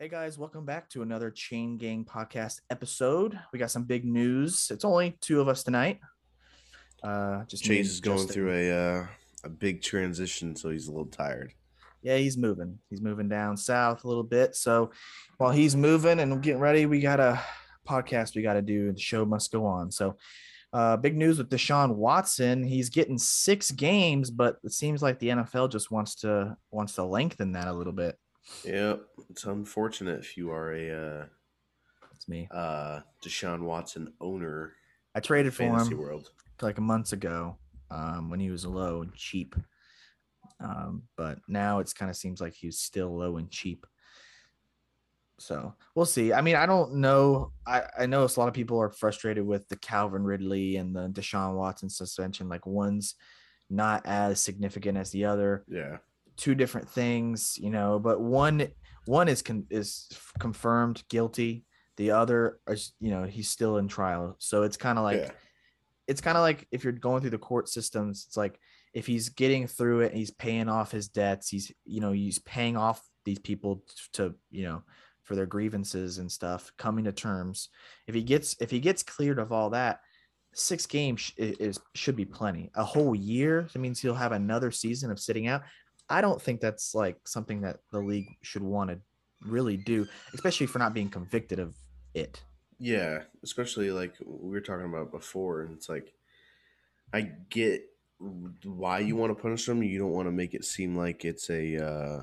Hey guys, welcome back to another Chain Gang podcast episode. We got some big news. It's only two of us tonight. Uh, just Chase is going Justin. through a uh, a big transition, so he's a little tired. Yeah, he's moving. He's moving down south a little bit. So while he's moving and getting ready, we got a podcast we got to do. The show must go on. So uh, big news with Deshaun Watson. He's getting six games, but it seems like the NFL just wants to wants to lengthen that a little bit. Yeah, it's unfortunate if you are a uh, it's me, uh, Deshaun Watson owner. I traded for him world. like a months ago um, when he was low and cheap, um, but now it's kind of seems like he's still low and cheap. So we'll see. I mean, I don't know. I, I know a lot of people are frustrated with the Calvin Ridley and the Deshaun Watson suspension. Like one's not as significant as the other. Yeah two different things, you know, but one one is con- is confirmed guilty. The other is, you know, he's still in trial. So it's kind of like yeah. it's kind of like if you're going through the court systems, it's like if he's getting through it, he's paying off his debts, he's you know, he's paying off these people to, you know, for their grievances and stuff, coming to terms. If he gets if he gets cleared of all that, six games is, should be plenty. A whole year, that means he'll have another season of sitting out. I don't think that's like something that the league should want to really do, especially for not being convicted of it. Yeah, especially like we were talking about before, and it's like I get why you want to punish them. You don't want to make it seem like it's a uh,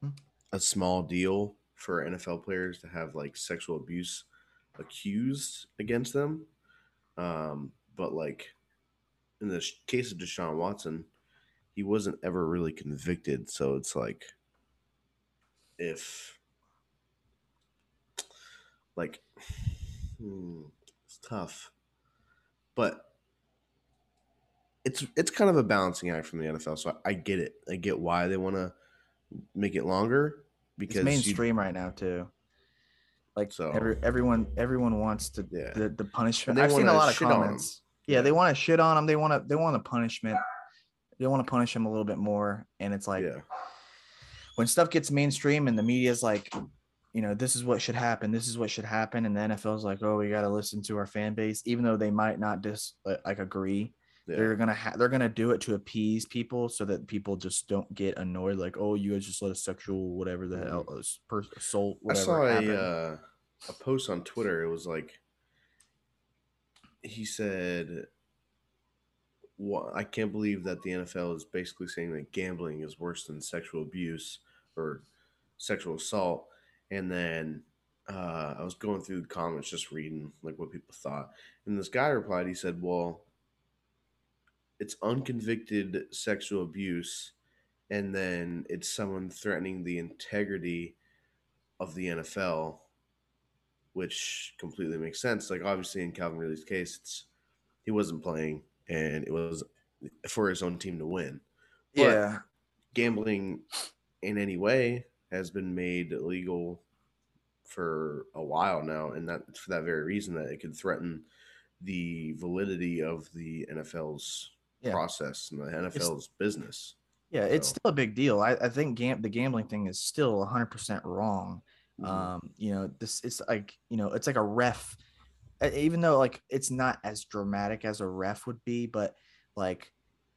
hmm. a small deal for NFL players to have like sexual abuse accused against them. Um, but like in the case of Deshaun Watson, he wasn't ever really convicted. So it's like if like hmm, it's tough, but it's it's kind of a balancing act from the NFL. So I, I get it. I get why they want to make it longer because it's mainstream right now too. Like so, every, everyone everyone wants to yeah. the, the punishment. I've seen a lot of comments. Yeah, they want to shit on them. They want to they want a punishment they want to punish him a little bit more. And it's like yeah. when stuff gets mainstream and the media's like, you know, this is what should happen. This is what should happen. And the NFL's like, oh, we got to listen to our fan base, even though they might not just like agree. Yeah. They're gonna ha- they're gonna do it to appease people so that people just don't get annoyed. Like, oh, you guys just let a sexual whatever the hell mm-hmm. per- assault. Whatever I saw a uh, a post on Twitter. It was like he said I can't believe that the NFL is basically saying that gambling is worse than sexual abuse or sexual assault. And then uh, I was going through the comments just reading like what people thought. And this guy replied, he said, Well, it's unconvicted sexual abuse, and then it's someone threatening the integrity of the NFL, which completely makes sense. Like obviously in Calvin Ridley's case, it's he wasn't playing and it was for his own team to win. But yeah. Gambling in any way has been made illegal for a while now, and that for that very reason that it could threaten the validity of the NFL's yeah. process and the NFL's it's, business. Yeah, so. it's still a big deal. I, I think gam- the gambling thing is still 100% wrong. Mm-hmm. Um, you know, this it's like, you know, it's like a ref even though like it's not as dramatic as a ref would be, but like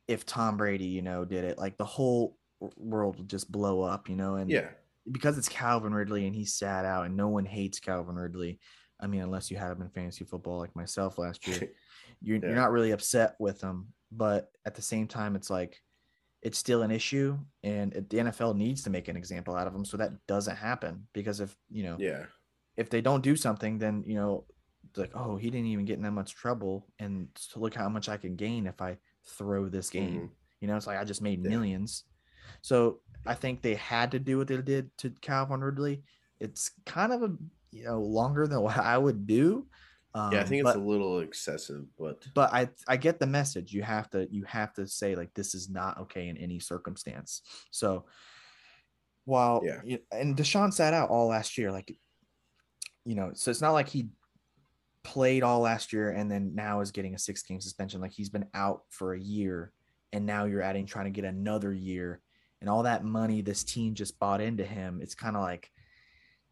if Tom Brady, you know, did it, like the whole world would just blow up, you know, and yeah, because it's Calvin Ridley and he sat out and no one hates Calvin Ridley. I mean, unless you had him in fantasy football like myself last year, you're, yeah. you're not really upset with him. But at the same time, it's like it's still an issue, and the NFL needs to make an example out of him so that doesn't happen. Because if you know, yeah, if they don't do something, then you know like, oh, he didn't even get in that much trouble, and to look how much I can gain if I throw this game. Mm-hmm. You know, it's like I just made yeah. millions. So I think they had to do what they did to Calvin Ridley. It's kind of a you know longer than what I would do. Um, yeah, I think but, it's a little excessive, but but I I get the message. You have to you have to say like this is not okay in any circumstance. So while yeah, and Deshaun sat out all last year, like you know, so it's not like he played all last year and then now is getting a six game suspension. Like he's been out for a year and now you're adding trying to get another year and all that money this team just bought into him. It's kind of like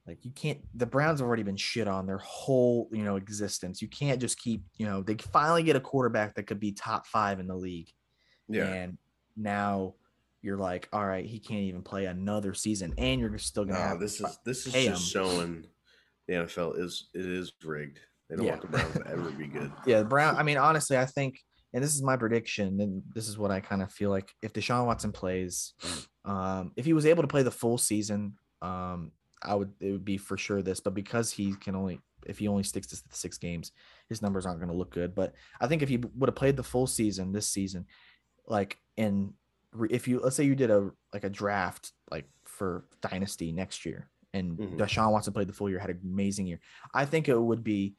Like you can't. The Browns have already been shit on their whole you know existence. You can't just keep you know they finally get a quarterback that could be top five in the league. Yeah. And now you're like, all right, he can't even play another season, and you're still gonna. No, have this is this is just him. showing the NFL is it is rigged. They don't yeah. want the Browns to ever be good. Yeah, the Brown. I mean, honestly, I think, and this is my prediction, and this is what I kind of feel like if Deshaun Watson plays, um, if he was able to play the full season, um, I would it would be for sure this. But because he can only if he only sticks to the six games, his numbers aren't going to look good. But I think if he would have played the full season this season, like in if you let's say you did a like a draft like for dynasty next year and mm-hmm. Deshaun Watson played the full year, had an amazing year. I think it would be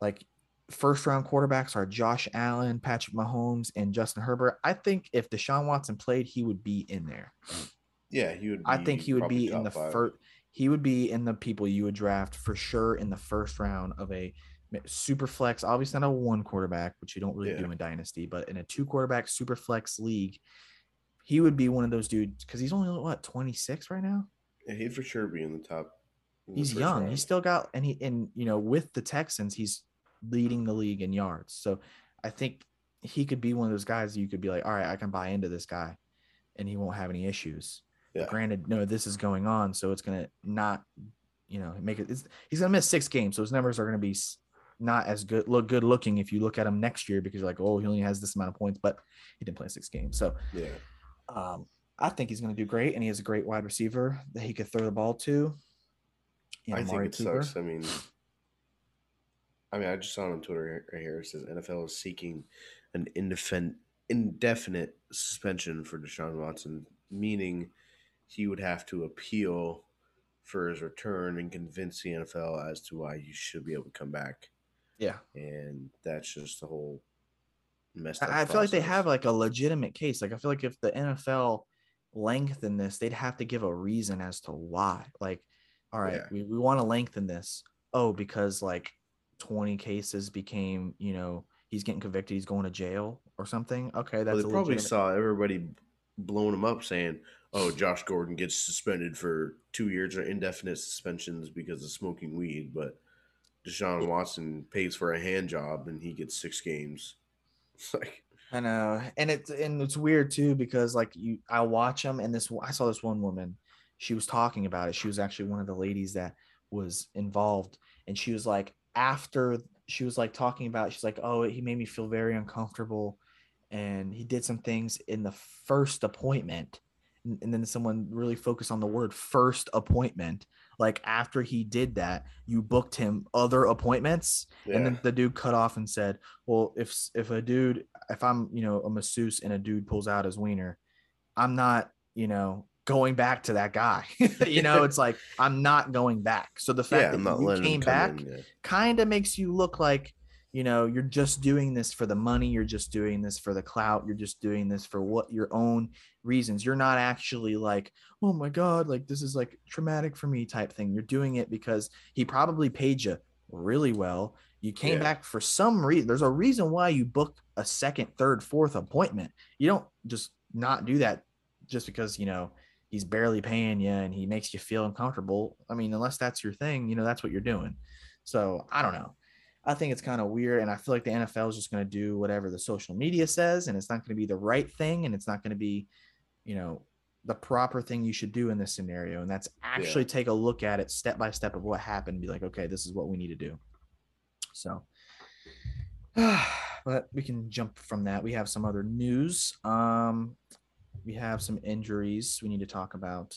like first round quarterbacks are Josh Allen, Patrick Mahomes, and Justin Herbert. I think if Deshaun Watson played, he would be in there. Yeah, he would. I think he would be in the first. He would be in the people you would draft for sure in the first round of a super flex. Obviously, not a one quarterback, which you don't really yeah. do in dynasty, but in a two quarterback super flex league, he would be one of those dudes because he's only what 26 right now. Yeah, he'd for sure be in the top. In he's young. Round. He's still got and he and you know with the Texans, he's leading the league in yards. So I think he could be one of those guys you could be like, all right, I can buy into this guy, and he won't have any issues. Yeah. granted, no, this is going on, so it's gonna not, you know, make it. he's gonna miss six games, so his numbers are gonna be not as good look good looking if you look at him next year because you're like, oh, he only has this amount of points, but he didn't play six games. So yeah, um, I think he's going to do great, and he has a great wide receiver that he could throw the ball to. You know, I think it Cooper. sucks. I mean, I mean, I just saw it on Twitter right here. It says NFL is seeking an indefinite suspension for Deshaun Watson, meaning he would have to appeal for his return and convince the NFL as to why he should be able to come back. Yeah, and that's just the whole mess. I, I feel like they have like a legitimate case. Like I feel like if the NFL lengthen this, they'd have to give a reason as to why. Like, all right, yeah. we, we want to lengthen this. Oh, because like 20 cases became, you know, he's getting convicted, he's going to jail or something. Okay, that's well, they probably legitimate... saw everybody blowing him up saying, "Oh, Josh Gordon gets suspended for two years or indefinite suspensions because of smoking weed," but Deshaun Watson pays for a hand job and he gets six games. It's like I know, and it's and it's weird too because like you, I watch them, and this I saw this one woman, she was talking about it. She was actually one of the ladies that was involved, and she was like, after she was like talking about, she's like, oh, he made me feel very uncomfortable, and he did some things in the first appointment, and, and then someone really focused on the word first appointment, like after he did that you booked him other appointments yeah. and then the dude cut off and said well if if a dude if i'm you know a masseuse and a dude pulls out his wiener i'm not you know going back to that guy. You know it's like i'm not going back. So the fact yeah, that you came back kind of makes you look like you know you're just doing this for the money you're just doing this for the clout you're just doing this for what your own reasons. You're not actually like oh my god like this is like traumatic for me type thing. You're doing it because he probably paid you really well. You came yeah. back for some reason there's a reason why you book a second third fourth appointment. You don't just not do that just because you know he's barely paying you and he makes you feel uncomfortable i mean unless that's your thing you know that's what you're doing so i don't know I think it's kind of weird. And I feel like the NFL is just going to do whatever the social media says, and it's not going to be the right thing. And it's not going to be, you know, the proper thing you should do in this scenario. And that's actually yeah. take a look at it step by step of what happened and be like, okay, this is what we need to do. So, but we can jump from that. We have some other news. Um, we have some injuries we need to talk about.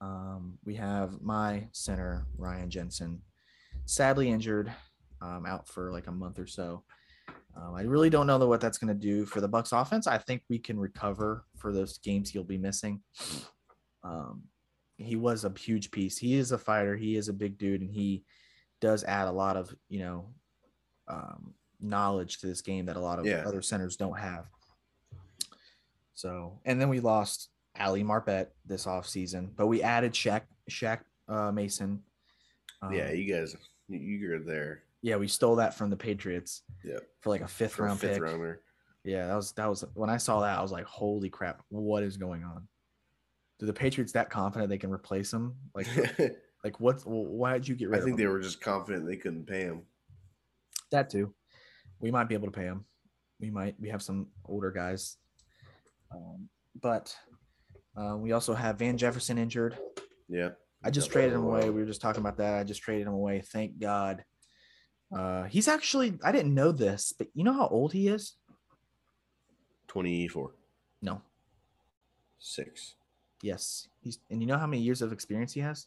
Um, we have my center, Ryan Jensen, sadly injured um, out for like a month or so. Um, I really don't know what that's going to do for the Bucs offense. I think we can recover for those games he'll be missing. Um, he was a huge piece. He is a fighter. He is a big dude, and he does add a lot of you know um, knowledge to this game that a lot of yeah. other centers don't have. So, and then we lost Ali Marpet this offseason, but we added Shaq Shaq uh, Mason. yeah, um, you guys, you're there. Yeah, we stole that from the Patriots. Yeah. For like a fifth for round a fifth pick. Rounder. Yeah, that was that was when I saw that I was like, holy crap, what is going on? Do the Patriots that confident they can replace him? Like Like, what? Why did you get rid? I think they were just confident they couldn't pay him. That too. We might be able to pay him. We might. We have some older guys, um, but uh, we also have Van Jefferson injured. Yeah. I just traded him away. We were just talking about that. I just traded him away. Thank God. Uh, he's actually. I didn't know this, but you know how old he is? Twenty-four. No. Six. Yes. He's and you know how many years of experience he has?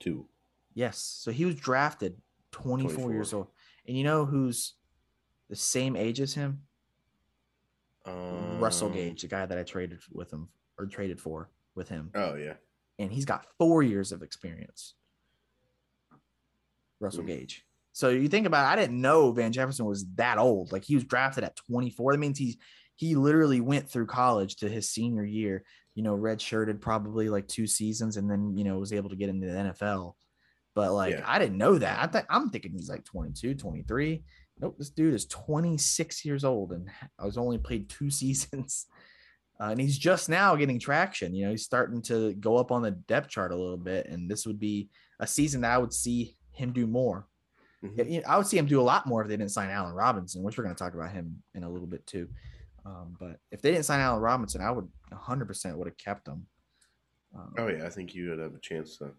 Two. Yes. So he was drafted 24, 24. years old. And you know who's the same age as him? Russell Gage, the guy that I traded with him or traded for with him. Oh yeah. And he's got four years of experience. Russell mm. Gage. So you think about it, I didn't know Van Jefferson was that old. Like he was drafted at 24. That means he's he literally went through college to his senior year, you know, redshirted probably like two seasons and then, you know, was able to get into the NFL. But like, yeah. I didn't know that. I th- I'm thinking he's like 22, 23. Nope, this dude is 26 years old and I was only played two seasons. Uh, and he's just now getting traction. You know, he's starting to go up on the depth chart a little bit. And this would be a season that I would see him do more. Mm-hmm. I would see him do a lot more if they didn't sign Allen Robinson, which we're going to talk about him in a little bit too. Um, but if they didn't sign Allen Robinson, I would 100% would have kept him. Um, oh yeah, I think you would have a chance to.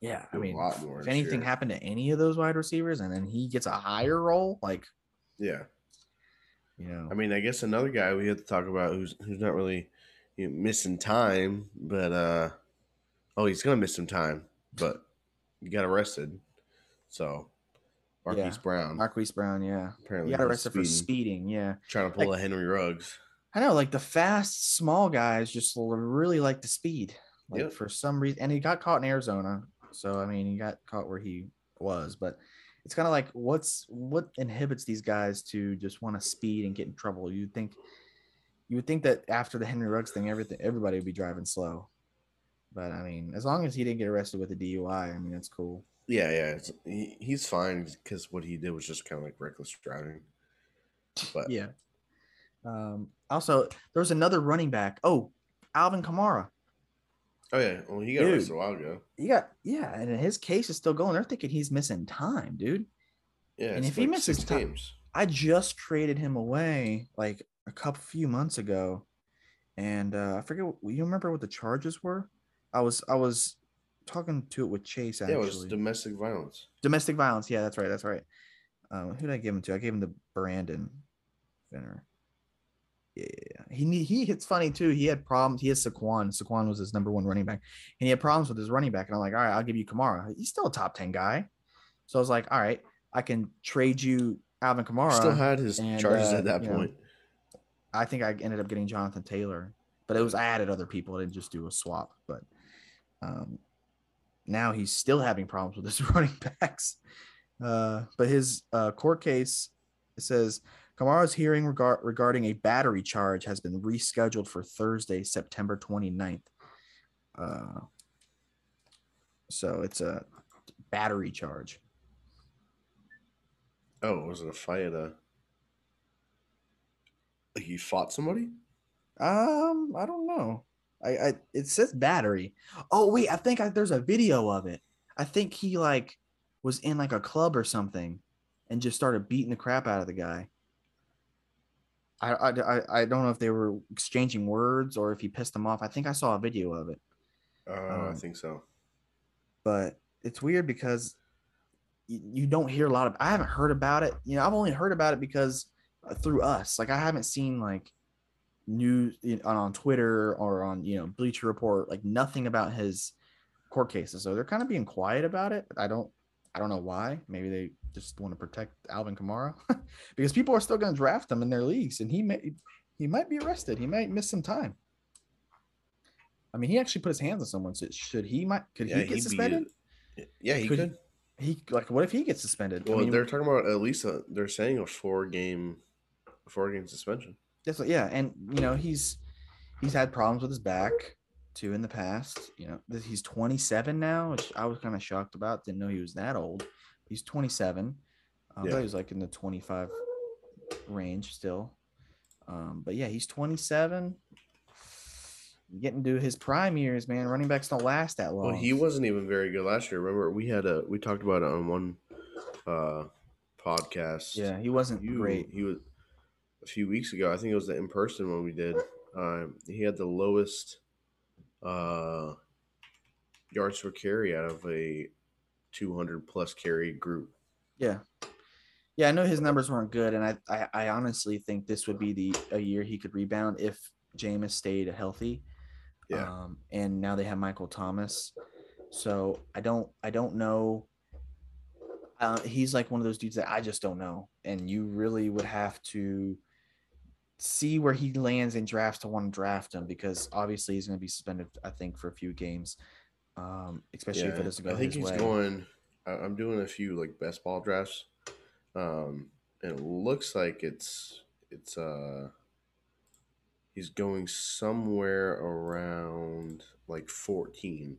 Yeah, I mean, if anything happened to any of those wide receivers, and then he gets a higher role, like yeah, you know. I mean, I guess another guy we have to talk about who's who's not really you know, missing time, but uh, oh, he's gonna miss some time, but he got arrested, so Marquise yeah. Brown. Marquise Brown, yeah. Apparently, he got arrested speeding, for speeding. Yeah, trying to pull like, a Henry Ruggs. I know, like the fast, small guys just really like the speed. Like yep. for some reason, and he got caught in Arizona. So I mean, he got caught where he was, but it's kind of like what's what inhibits these guys to just want to speed and get in trouble. You'd think you would think that after the Henry Ruggs thing, everything everybody would be driving slow. But I mean, as long as he didn't get arrested with a DUI, I mean, that's cool. Yeah, yeah, he, he's fine because what he did was just kind of like reckless driving. But yeah. Um, also, there was another running back. Oh, Alvin Kamara. Oh yeah, well he got dude, arrested a while ago. He got yeah, and his case is still going. They're thinking he's missing time, dude. Yeah, and if like he misses time, I just traded him away like a couple few months ago, and uh, I forget. You remember what the charges were? I was I was talking to it with Chase. Actually, yeah, it was domestic violence. Domestic violence. Yeah, that's right. That's right. Um, who did I give him to? I gave him to Brandon Finner. Yeah, he he. It's funny too. He had problems. He has Saquon. Saquon was his number one running back, and he had problems with his running back. And I'm like, all right, I'll give you Kamara. He's still a top ten guy. So I was like, all right, I can trade you Alvin Kamara. Still had his and, charges uh, at that point. Know, I think I ended up getting Jonathan Taylor, but it was I added other people. I didn't just do a swap. But um, now he's still having problems with his running backs. Uh, but his uh, court case says Kamara's hearing regard, regarding a battery charge has been rescheduled for Thursday, September 29th. Uh, so it's a battery charge. Oh, was it a fight? Uh, he fought somebody? Um, I don't know. I, I it says battery. Oh wait, I think I, there's a video of it. I think he like was in like a club or something, and just started beating the crap out of the guy. I I I don't know if they were exchanging words or if he pissed them off. I think I saw a video of it. Uh, um, I think so. But it's weird because you, you don't hear a lot of. I haven't heard about it. You know, I've only heard about it because uh, through us. Like I haven't seen like news on Twitter or on you know Bleacher Report, like nothing about his court cases. So they're kind of being quiet about it. I don't I don't know why. Maybe they just want to protect Alvin Kamara because people are still going to draft him in their leagues, and he may he might be arrested. He might miss some time. I mean, he actually put his hands on someone. So should he might could yeah, he get suspended? Be, yeah, he could, could. He like what if he gets suspended? Well, I mean, they're talking about at least a, they're saying a four game, four game suspension. That's what, yeah, and you know he's he's had problems with his back too in the past. You know he's 27 now, which I was kind of shocked about. Didn't know he was that old. He's 27. I yeah. thought he was like in the 25 range still. Um, but yeah, he's 27. getting to his prime years, man. Running backs don't last that long. Well, he wasn't even very good last year. Remember, we had a we talked about it on one uh podcast. Yeah, he wasn't You- great. He was a few weeks ago. I think it was the in person one we did. Um, he had the lowest uh, yards per carry out of a 200 plus carry group. Yeah. Yeah, I know his numbers weren't good, and I, I, I honestly think this would be the a year he could rebound if Jameis stayed healthy. Yeah. Um, and now they have Michael Thomas, so I don't I don't know. Uh, he's like one of those dudes that I just don't know, and you really would have to see where he lands in drafts to want to draft him because obviously he's going to be suspended. I think for a few games, um, especially if it doesn't go I think his he's way. going. I'm doing a few like best ball drafts, um, and it looks like it's it's uh he's going somewhere around like 14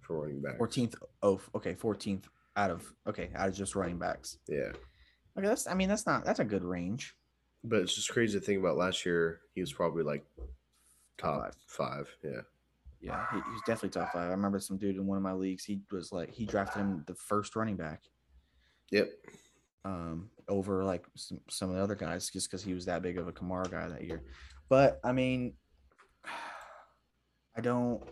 for running back. 14th oh okay 14th out of okay out of just running backs Yeah, okay that's i mean that's not that's a good range but it's just crazy to think about. Last year he was probably like top Five. five. Yeah, yeah he, he's definitely top five i remember some dude in one of my leagues he was like he drafted him the first running back yep. um over like some, some of the other guys just because he was that big of a Kamara guy that year but i mean i don't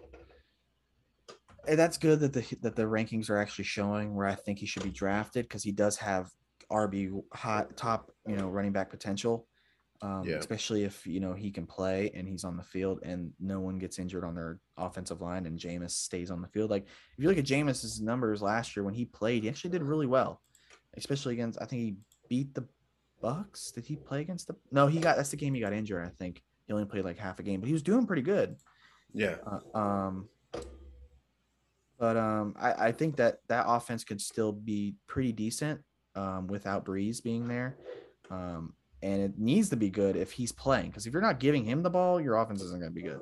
and that's good that the that the rankings are actually showing where I think he should be drafted because he does have RB hot top you know running back potential, um, Yeah. especially if you know he can play and he's on the field and no one gets injured on their offensive line and Jameis stays on the field. Like if you look at Jameis's numbers last year when he played, he actually did really well, especially against I think he beat the Bucs. Did he play against the? No, he got that's the game he got injured. I think he only played like half a game, but he was doing pretty good. Yeah, Uh, um, but um, I, I think that that offense could still be pretty decent um, without Brees being there. Um, and it needs to be good if he's playing because if you're not giving him the ball, your offense isn't going to be good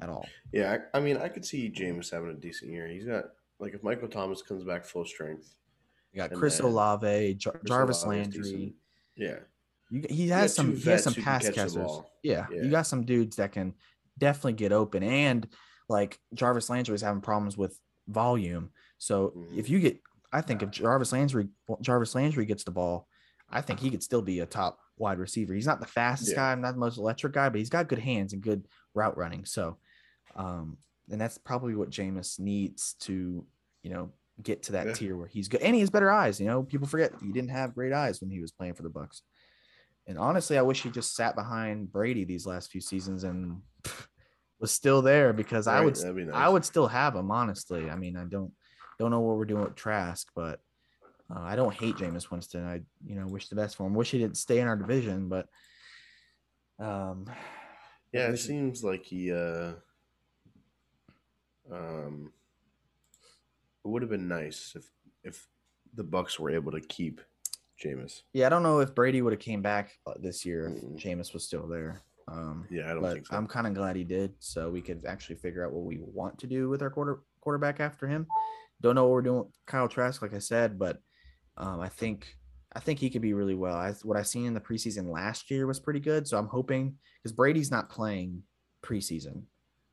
at all. yeah. I, I mean, I could see Jameis having a decent year. He's got like if Michael Thomas comes back full strength, You got Chris Olave, Jar- Chris Jarvis Landry. decent. yeah, You, he has some he has some pass catchers. Yeah, Yeah. you got some dudes that can definitely get open and like Jarvis Landry is having problems with volume. So Mhm. if you get I think if Jarvis Landry Jarvis Landry gets the ball, I think he could still be a top wide receiver. He's not the fastest Yeah. guy, not the most electric guy, but he's got good hands and good route running. So um and that's probably what Jameis needs to, you know, get to that Yeah. tier where he's good. And he has better eyes. You know, people forget he didn't have great eyes when he was playing for the Bucs. And honestly, I wish he just sat behind Brady these last few seasons and was still there because I Right, would that'd be nice. I would still have him honestly. I mean, I don't don't know what we're doing with Trask, but uh, I don't hate Jameis Winston. I you know wish the best for him. Wish he didn't stay in our division, but um, Yeah, it seems like he uh um it would have been nice if if the Bucs were able to keep Jameis. yeah, I don't know if Brady would have came back uh, this year if Mm-mm. Jameis was still there. Um, Yeah, I don't but think so. I'm kind of glad he did, so we could actually figure out what we want to do with our quarter quarterback after him. Don't know what we're doing with Kyle Trask, like I said, but um, I think I think he could be really well. I, what I seen in the preseason last year was pretty good, so I'm hoping because Brady's not playing preseason,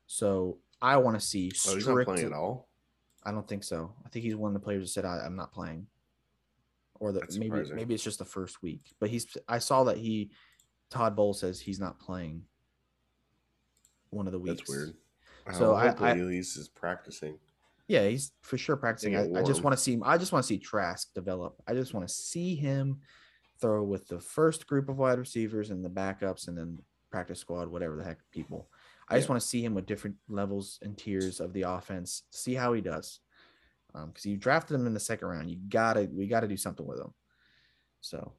so I want to see oh, he's not playing at all. I don't think so. I think he's one of the players that said I, I'm not playing, or that That's maybe surprising. maybe it's just the first week. But he's I saw that he Todd Bowles says he's not playing one of the weeks. That's weird. So So I- I- at least is practicing. Yeah, he's for sure practicing. I, I just want to see. him. I just want to see Trask develop. I just want to see him throw with the first group of wide receivers and the backups, and then practice squad, whatever the heck people. I just want to see him with different levels and tiers of the offense. See how he does. Because you drafted him in the second round, you gotta we gotta do something with him. So,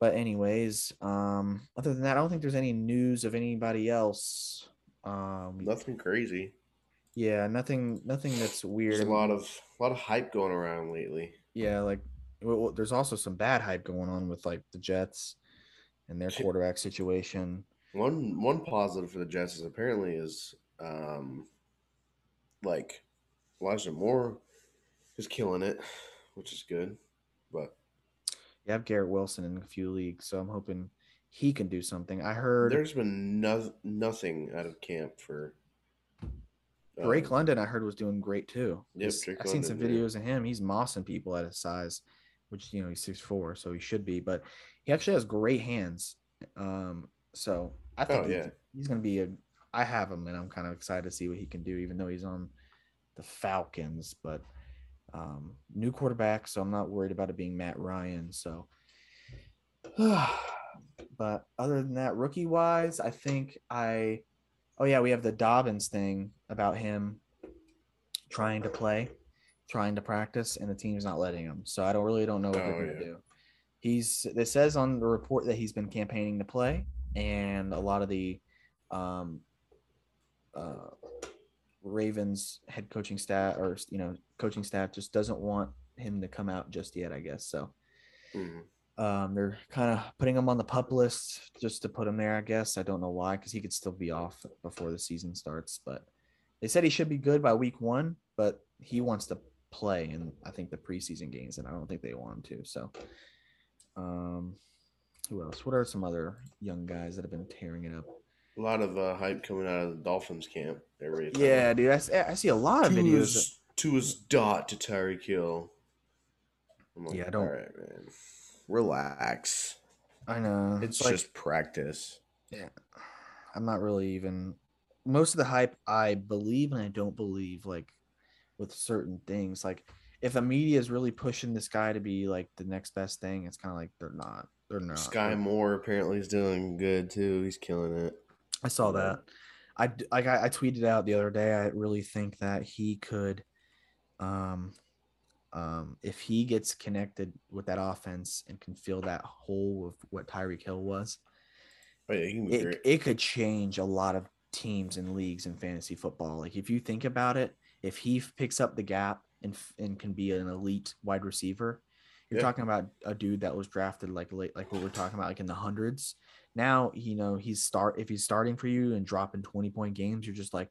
but anyways, um, other than that, I don't think there's any news of anybody else. Um, Nothing crazy. Yeah, nothing, nothing that's weird. There's a I lot of a lot of hype going around lately. yeah, like well, there's also some bad hype going on with like the Jets and their quarterback situation. One one positive for the Jets is apparently is um like Elijah Moore is killing it, which is good. But You have Garrett Wilson in a few leagues, so I'm hoping he can do something. I heard there's been no, nothing out of camp for Drake um, London, I heard, was doing great too. Yep, I've seen some videos yeah. of him. He's mossing people at his size, which you know he's six four, so he should be. But he actually has great hands. Um, so I think oh, yeah. he's, he's going to be a. I have him, and I'm kind of excited to see what he can do, even though he's on the Falcons. But um, new quarterback, so I'm not worried about it being Matt Ryan. So, but other than that, rookie wise, I think I. Oh yeah, we have the Dobbins thing about him trying to play, trying to practice, and the team's not letting him. So I don't really don't know what oh, they're gonna yeah. do. He's it says on the report that he's been campaigning to play, and a lot of the um, uh, Ravens head coaching staff or you know coaching staff just doesn't want him to come out just yet. I guess so. Mm-hmm. Um, they're kind of putting him on the pup list just to put him there. I guess I don't know why because he could still be off before the season starts. But they said he should be good by week one, but he wants to play in I think the preseason games, and I don't think they want him to. So, um, who else? What are some other young guys that have been tearing it up? A lot of uh, hype coming out of the Dolphins camp. Yeah, dude, I, I see a lot of videos. To his dot to Tyreek Hill. Like, yeah, I don't. All right, man. Relax. I know. It's, it's just like, practice. Yeah, I'm not really even. Most of the hype, I believe and I don't believe. Like with certain things, like if a media is really pushing this guy to be like the next best thing, it's kind of like they're not. They're not. Skyy Moore apparently is doing good too. He's killing it. I saw that. I like I, I tweeted out the other day. I really think that he could, um, um, if he gets connected with that offense and can fill that hole of what Tyreek Hill was, oh, yeah, it, it could change a lot of teams and leagues in fantasy football. Like if you think about it, if he picks up the gap and and can be an elite wide receiver, you're yeah. talking about a dude that was drafted like late, like what we're talking about, like in the hundreds, now, you know, he's start if he's starting for you and dropping 20 point games, you're just like,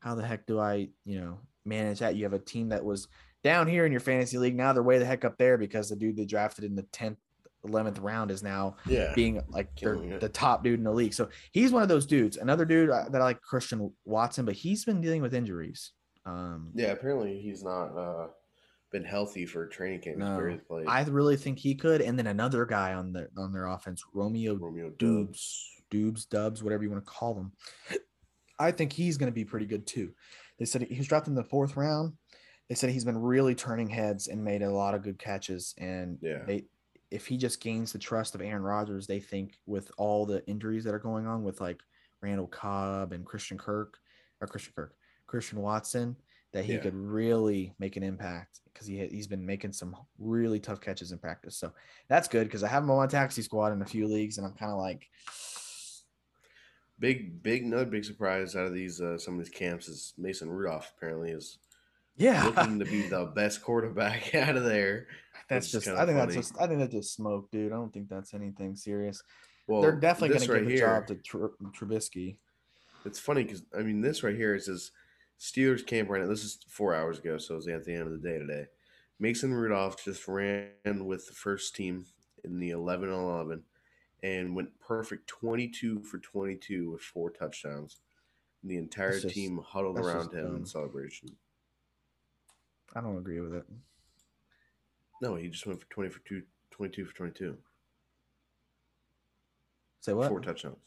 how the heck do I, you know, manage that? You have a team that was down here in your fantasy league. Now they're way the heck up there because the dude they drafted in the 10th, 11th round is now yeah. being like the top dude in the league. So he's one of those dudes. Another dude uh, that I like, Christian Watson, but he's been dealing with injuries. Um, yeah, apparently he's not uh, been healthy for training camp. No, I really think he could. And then another guy on the on their offense, Romeo, Romeo Doubs, Dubs, Dubs, whatever you want to call them. I think he's going to be pretty good too. They said he was dropped in the fourth round. They said he's been really turning heads and made a lot of good catches. And yeah, they if he just gains the trust of Aaron Rodgers, they think with all the injuries that are going on with like Randall Cobb and Christian Kirk or Christian Kirk, Christian Watson, that he yeah. could really make an impact because he he's been making some really tough catches in practice. So that's good because I have him on my taxi squad in a few leagues, and I'm kind of like big, big, another big surprise out of these uh, some of these camps is Mason Rudolph apparently is yeah looking to be the best quarterback out of there. That's just I think funny. that's just I think that's just smoke, dude. I don't think that's anything serious. Well, they're definitely going to give a job to Tr- Trubisky. It's funny because I mean this right here is just Steelers camp right now. This is four hours ago, so it's at the end of the day today. Mason Rudolph just ran with the first team in the 11 11 and went perfect 22 for 22 with four touchdowns. And the entire just, team huddled around him dumb. in celebration. I don't agree with it. No, he just went for 20 for two, 22 for 22. Say what? Four touchdowns.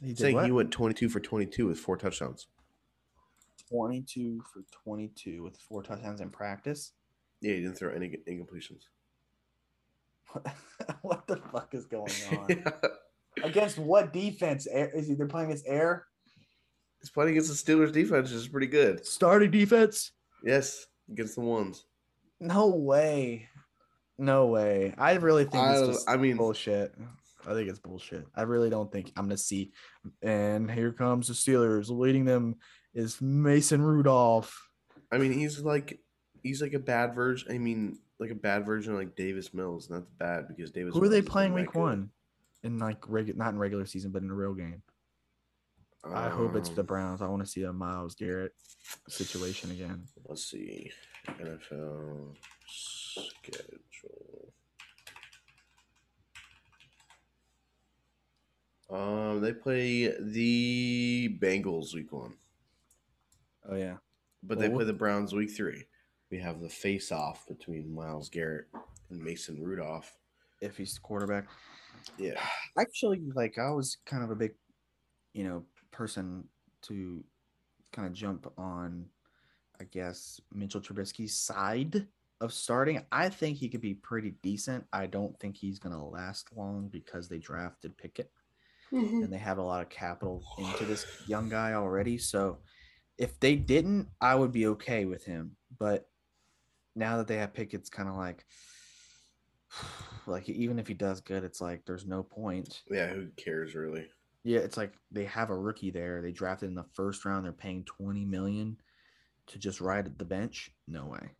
He Saying what? he went 22 for 22 with four touchdowns. 22 for 22 with four touchdowns in practice. Yeah, he didn't throw any incompletions. what the fuck is going on? yeah. Against what defense? Is he? They're playing against air. He's playing against the Steelers defense, which is pretty good. Starting defense. Yes, against the ones. No way. No way. I really think I, it's just I mean bullshit. I think it's bullshit. I really don't think I'm gonna see. And here comes the Steelers leading them is Mason Rudolph. I mean, he's like he's like a bad version. I mean, like a bad version of like Davis Mills. Not bad because Davis. Who Mills are they playing week one? In like regular, not in regular season, but in a real game. Um, I hope it's the um, Browns. I want to see a Myles Garrett situation again. Let's see NFL schedule. Um, they play the Bengals week one. Oh yeah. But well, they play the Browns week three. We have the face off between Myles Garrett and Mason Rudolph. If he's the quarterback. Yeah. Actually, like I was kind of a big, you know, person to kind of jump on, I guess, Mitchell Trubisky's side of starting. I think he could be pretty decent. I don't think he's going to last long because they drafted Pickett mm-hmm. and they have a lot of capital into this young guy already. So if they didn't, I would be okay with him. But now that they have Pickett, it's kind of like, like even if he does good, it's like there's no point. Yeah, who cares really? Yeah, it's like they have a rookie there. They drafted in the first round. They're paying twenty million to just ride at the bench. No way.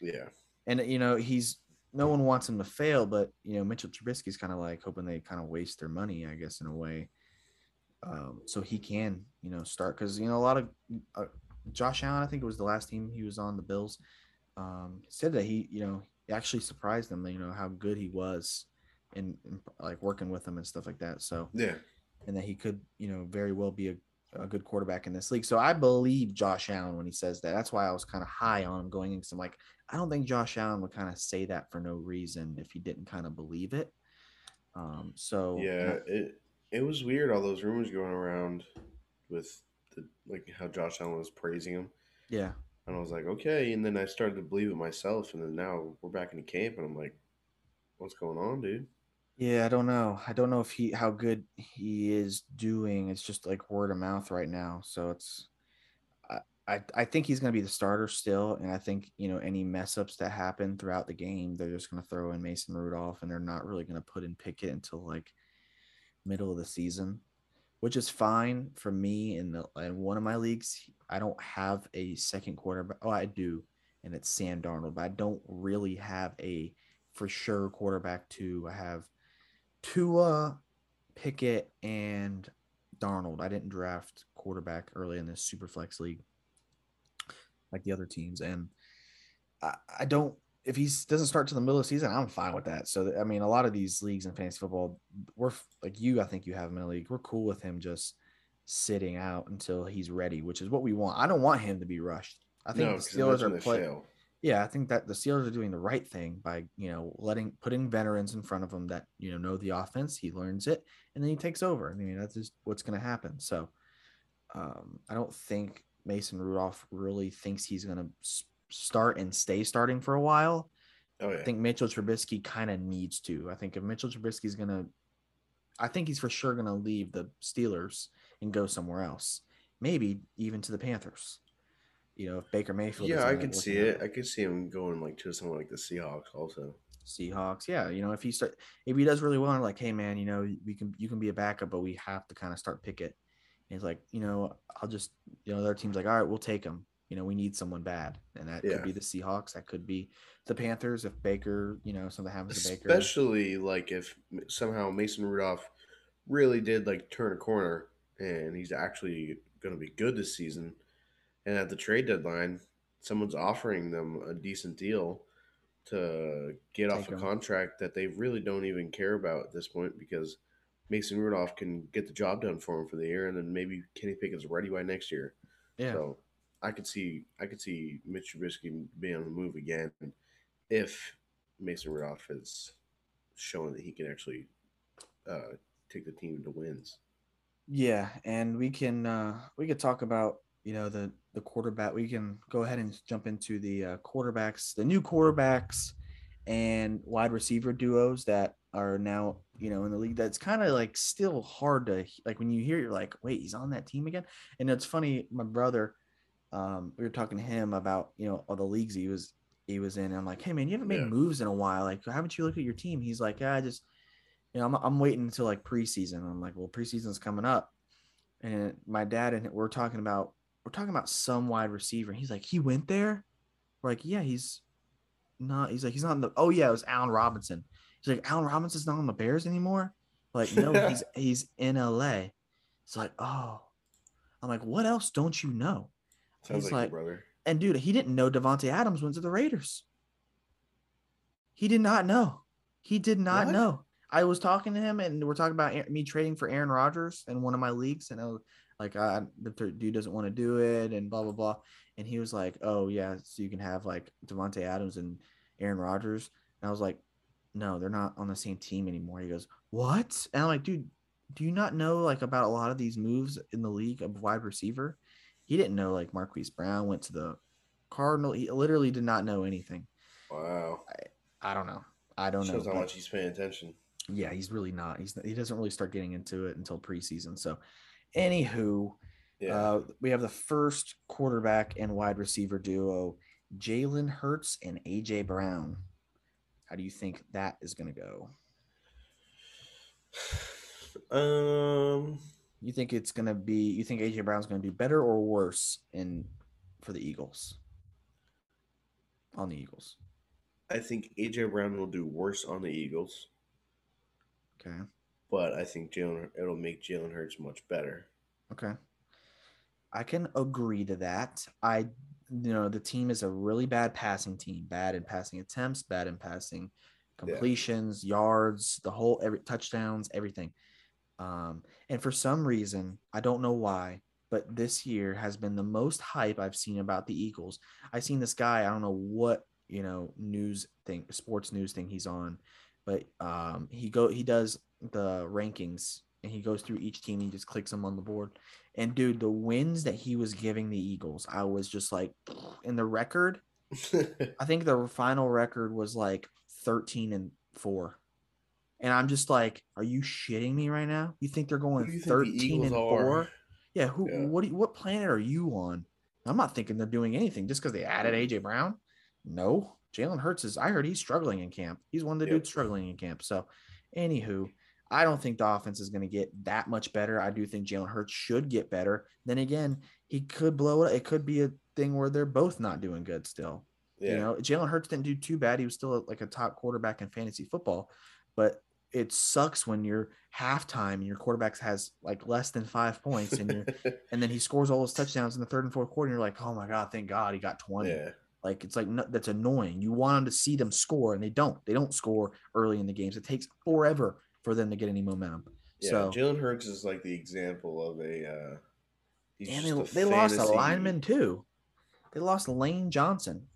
Yeah. And you know he's no one wants him to fail, but you know Mitchell Trubisky's kind of like hoping they kind of waste their money, I guess, in a way, um, so he can you know start because you know a lot of uh, Josh Allen, I think it was the last team he was on the Bills, um, said that he you know actually surprised them, you know how good he was in, in like working with them and stuff like that. So yeah, and that he could you know very well be a a good quarterback in this league. So I believe Josh Allen when he says that. That's why I was kind of high on him going into some like I don't think Josh Allen would kind of say that for no reason if he didn't kind of believe it. Um, so yeah, it it was weird all those rumors going around with the like how Josh Allen was praising him. Yeah. And I was like, okay. And then I started to believe it myself. And then now we're back in the camp, and I'm like, what's going on, dude? Yeah, I don't know. I don't know if he how good he is doing. It's just like word of mouth right now. So it's I I, I think he's gonna be the starter still. And I think, you know, any mess ups that happen throughout the game, they're just gonna throw in Mason Rudolph and they're not really gonna put in Pickett until like middle of the season, which is fine for me in the in one of my leagues. I don't have a second quarterback. Oh, I do, and it's Sam Darnold, but I don't really have a for sure quarterback two. I have Tua, Pickett, and Darnold. I didn't draft quarterback early in this super flex league like the other teams, and I, I don't. If he doesn't start to the middle of the season, I'm fine with that. So I mean, a lot of these leagues in fantasy football, we're like you. I think you have him in a league. We're cool with him just sitting out until he's ready, which is what we want. I don't want him to be rushed. I think no, the Steelers are playing yeah, I think that the Steelers are doing the right thing by, you know, letting putting veterans in front of him that, you know, know the offense. He learns it and then he takes over. I mean, that's just what's going to happen. So um, I don't think Mason Rudolph really thinks he's going to start and stay starting for a while. Oh, yeah. I think Mitchell Trubisky kind of needs to. I think if Mitchell Trubisky is going to, I think he's for sure going to leave the Steelers and go somewhere else, maybe even to the Panthers you know, if Baker Mayfield. Yeah, I could see it. I could see him going like to someone like the Seahawks also. Seahawks, yeah. You know, if he start, if he does really well, and like, hey man, you know, we can you can be a backup, but we have to kind of start Pickett. And he's like, you know, I'll just, you know, their team's like, all right, we'll take him. You know, we need someone bad, and that yeah. could be the Seahawks. That could be the Panthers if Baker, you know, something happens Especially to Baker. Especially like if somehow Mason Rudolph really did like turn a corner and he's actually going to be good this season and at the trade deadline, someone's offering them a decent deal to get Take off a contract that they really don't even care about at this point because Mason Rudolph can get the job done for him for the year, and then maybe Kenny Pickett's ready by next year. Yeah. So I could see I could see Mitch Trubisky being on the move again if Mason Rudolph is showing that he can actually uh, take the team to wins. Yeah, and we can uh, we could talk about you know the the quarterback. We can go ahead and jump into the uh, quarterbacks, the new quarterbacks, and wide receiver duos that are now you know in the league. That's kind of like still hard to like when you hear. You're like, wait, he's on that team again. And it's funny. My brother, um, we were talking to him about you know all the leagues he was he was in. And I'm like, hey man, you haven't made yeah. moves in a while. Like, haven't you looked at your team? He's like, yeah, I just you know I'm I'm waiting until like preseason. I'm like, well, preseason's coming up. And my dad and we're talking about we're talking about some wide receiver. He's like, he went there. We're like, yeah, he's not. He's like, he's not in the. Oh yeah, it was Allen Robinson. He's like, Allen Robinson's not on the Bears anymore. like, no, he's he's in LA. It's like, oh, I'm like, what else don't you know? Sounds he's like, like brother. And dude, he didn't know Davante Adams went to the Raiders. He did not know. He did not what? know. I was talking to him, and we're talking about me trading for Aaron Rodgers in one of my leagues, and I was, Like, uh, the dude doesn't want to do it, and blah blah blah. And he was like, "Oh yeah, so you can have like Davante Adams and Aaron Rodgers." And I was like, "No, they're not on the same team anymore." He goes, "What?" And I'm like, "Dude, do you not know like about a lot of these moves in the league of wide receiver?" He didn't know like Marquise Brown went to the Cardinal. He literally did not know anything. Wow. I, I don't know. I don't Shows know. how much he's paying attention. Yeah, he's really not. He's he doesn't really start getting into it until preseason. So, anywho, yeah. uh, we have the first quarterback and wide receiver duo, Jalen Hurts and AJ Brown. How do you think that is going to go? Um, you think it's going to be? You think AJ Brown's going to do better or worse in for the Eagles? On the Eagles. I think AJ Brown will do worse on the Eagles. Okay. But I think Jalen it'll make Jalen Hurts much better. Okay. I can agree to that. I you know the team is a really bad passing team, bad in passing attempts, bad in passing completions, yeah. yards, the whole every touchdowns, everything. Um, and for some reason, I don't know why, but this year has been the most hype I've seen about the Eagles. I've seen this guy, I don't know what you know news thing, sports news thing he's on, but um, he go he does the rankings and he goes through each team. And he just clicks them on the board, and dude, the wins that he was giving the Eagles, I was just like, in the record, I think the final record was like thirteen and four. And I'm just like, are you shitting me right now? You think they're going think 13 the and four? Are? Yeah, who yeah. what what planet are you on? I'm not thinking they're doing anything just because they added AJ Brown. No, Jalen Hurts is. I heard he's struggling in camp. He's one of the yep. dudes struggling in camp. So, anywho, I don't think the offense is going to get that much better. I do think Jalen Hurts should get better. Then again, he could blow it. It could be a thing where they're both not doing good still. Yeah. You know, Jalen Hurts didn't do too bad. He was still like a top quarterback in fantasy football, but it sucks when you're halftime and your quarterback has like less than five points and and then he scores all his touchdowns in the third and fourth quarter. And you're like, oh my god, thank God he got twenty. Yeah. Like it's like no, that's annoying. You want them to see them score, and they don't. They don't score early in the games. It takes forever for them to get any momentum. Yeah, so Jalen Hurts is like the example of a. Uh, and they, they lost a lineman too. They lost Lane Johnson.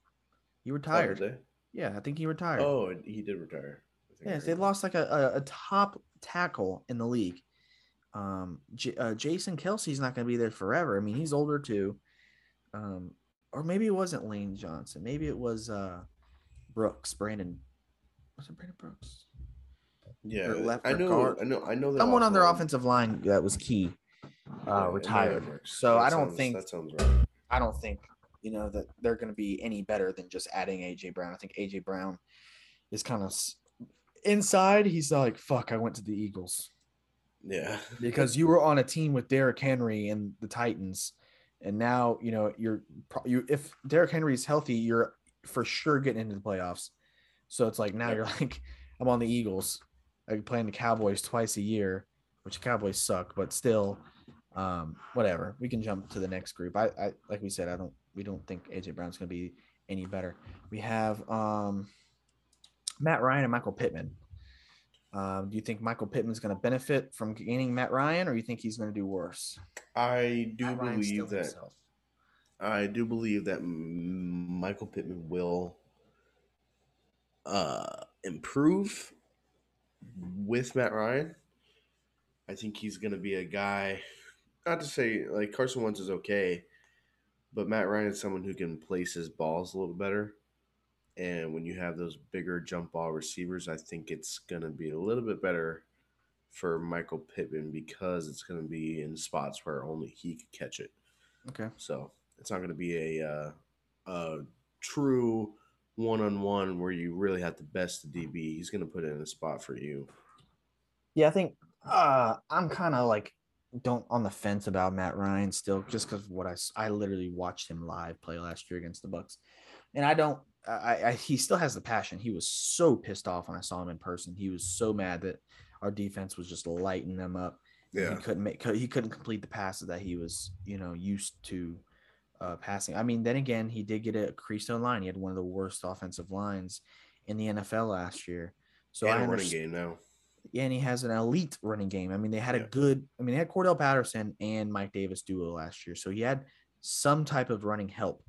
He retired. Oh, yeah, I think he retired. Oh, he did retire. Yes, they lost like a, a, a, top tackle in the league. Um, J- uh, Jason Kelce's not going to be there forever. I mean, he's older too. Um, or maybe it wasn't Lane Johnson. Maybe it was uh Brooks, Brandon. Was it Brandon Brooks? Yeah, left I know, guard. I know. I know. Someone on their offensive line that was key uh, yeah, retired. So that I don't sounds, think that sounds right. I don't think you know that they're going to be any better than just adding AJ Brown. I think AJ Brown is kind of inside. He's like, "Fuck, I went to the Eagles." Yeah, because you were on a team with Derrick Henry and the Titans and now, you know, you're you if Derrick Henry is healthy, you're for sure getting into the playoffs. So it's like now you're like, I'm on the Eagles, like playing the Cowboys twice a year, which Cowboys suck, but still, um, whatever. We can jump to the next group. I, I like we said, I don't we don't think AJ Brown's gonna be any better. We have um Matt Ryan and Michael Pittman. Um, do you think Michael Pittman's going to benefit from gaining Matt Ryan, or you think he's going to do worse? I do Matt believe that. Himself. I do believe that Michael Pittman will uh, improve with Matt Ryan. I think he's going to be a guy. Not to say like Carson Wentz is okay, but Matt Ryan is someone who can place his balls a little better. And when you have those bigger jump ball receivers, I think it's going to be a little bit better for Michael Pittman because it's going to be in spots where only he could catch it. Okay. So it's not going to be a, uh, a true one on one where you really have to best the DB. He's going to put it in a spot for you. Yeah, I think uh, I'm kind of like don't on the fence about Matt Ryan still, just because what I I literally watched him live play last year against the Bucs, and I don't I, I, he still has the passion. He was so pissed off when I saw him in person. He was so mad that our defense was just lighting them up. Yeah, he couldn't make he couldn't complete the passes that he was you know used to uh, passing. I mean, then again, he did get a crease line. He had one of the worst offensive lines in the NFL last year. So and I running game now. Yeah, and he has an elite running game. I mean, they had yeah. a good. I mean, they had Cordarrelle Patterson and Mike Davis duo last year, so he had some type of running help.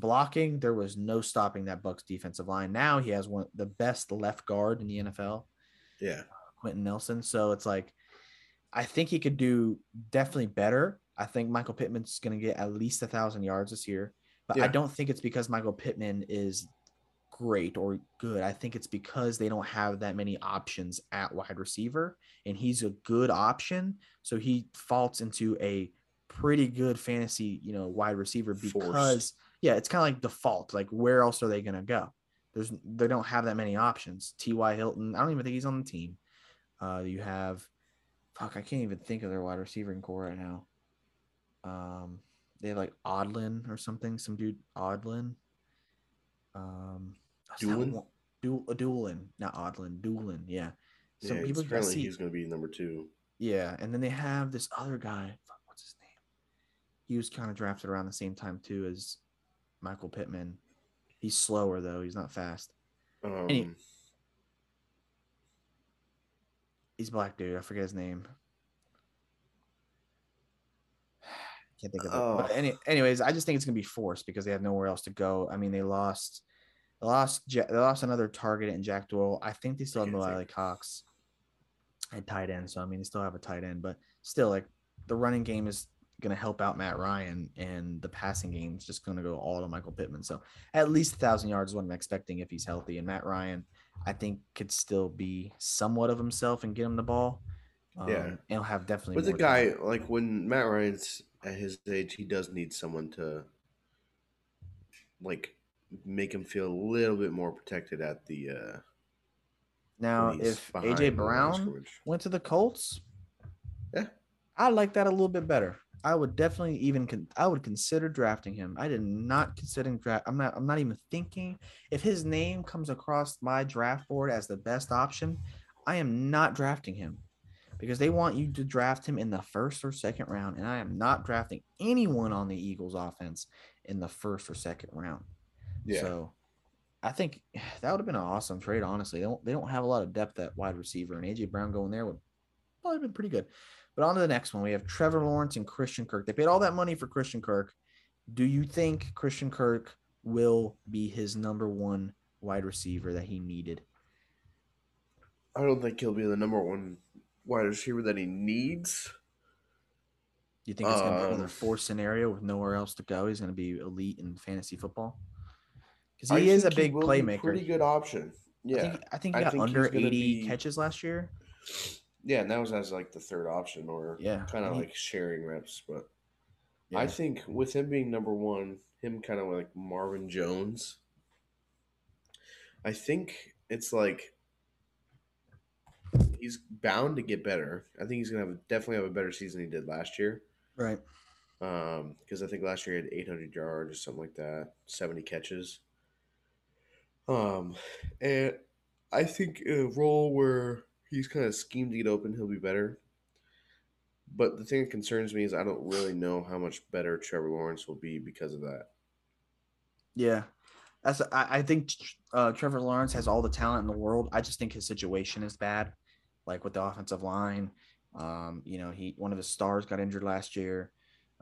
Blocking, there was no stopping that Bucs defensive line. Now he has one the best left guard in the NFL. Yeah, Quenton Nelson. So it's like, I think he could do definitely better. I think Michael Pittman's going to get at least a thousand yards this year, but yeah. I don't think it's because Michael Pittman is great or good. I think it's because they don't have that many options at wide receiver, and he's a good option. So he falls into a pretty good fantasy, you know, wide receiver because yeah, it's kind of like default. Like where else are they gonna go? There's they don't have that many options. T.Y. Hilton, I don't even think he's on the team. Uh, you have fuck, I can't even think of their wide receiving core right now. Um, they have like Odlin or something, some dude Odlin. Um, Dulin, Du- Dulin, not Odlin, Dulin, yeah. Some yeah, people apparently he's going to be number two. Yeah, and then they have this other guy. Fuck, what's his name? He was kind of drafted around the same time too as Michael Pittman. He's slower though. He's not fast. Um, he, he's black dude. I forget his name. Can't think of it. Oh. But any, anyways, I just think it's gonna be forced because they have nowhere else to go. I mean, they lost, they lost, they lost another target in Jack Doyle. I think they still have Mo Alie-Cox at tight end. So I mean, they still have a tight end, but still, like the running game is going to help out Matt Ryan, and the passing game is just going to go all to Michael Pittman. So at least a thousand yards is what I'm expecting if he's healthy. And Matt Ryan, I think, could still be somewhat of himself and get him the ball. Um, yeah, and he'll have definitely. But the guy, like when Matt Ryan's at his age, he does need someone to like make him feel a little bit more protected at the. uh Now, if AJ Brown went to the Colts, yeah, I like that a little bit better. I would definitely even con- I would consider drafting him. I did not consider draft. I'm not. I'm not even thinking if his name comes across my draft board as the best option. I am not drafting him because they want you to draft him in the first or second round, and I am not drafting anyone on the Eagles offense in the first or second round. Yeah. So I think that would have been an awesome trade. Honestly, they don't they don't have a lot of depth at wide receiver, and AJ Brown going there would probably been pretty good. But on to the next one, we have Trevor Lawrence and Christian Kirk. They paid all that money for Christian Kirk. Do you think Christian Kirk will be his number one wide receiver that he needed? I don't think he'll be the number one wide receiver that he needs. You think it's going to be another um, four scenario with nowhere else to go? He's going to be elite in fantasy football because he I is a big playmaker. Pretty good option. Yeah, I think, I think he got think under eighty be... catches last year. Yeah, and that was as like the third option or yeah, kind of like sharing reps. But yeah. I think with him being number one, him kind of like Marvin Jones. I think it's like he's bound to get better. I think he's gonna have definitely have a better season he did last year. Right. Um, because I think last year he had 800 yards or something like that, 70 catches. Um, and I think a role where he's kind of schemed to get open. He'll be better. But the thing that concerns me is I don't really know how much better Trevor Lawrence will be because of that. Yeah, that's I, I think uh, Trevor Lawrence has all the talent in the world. I just think his situation is bad, like with the offensive line. Um, you know, he one of his stars got injured last year.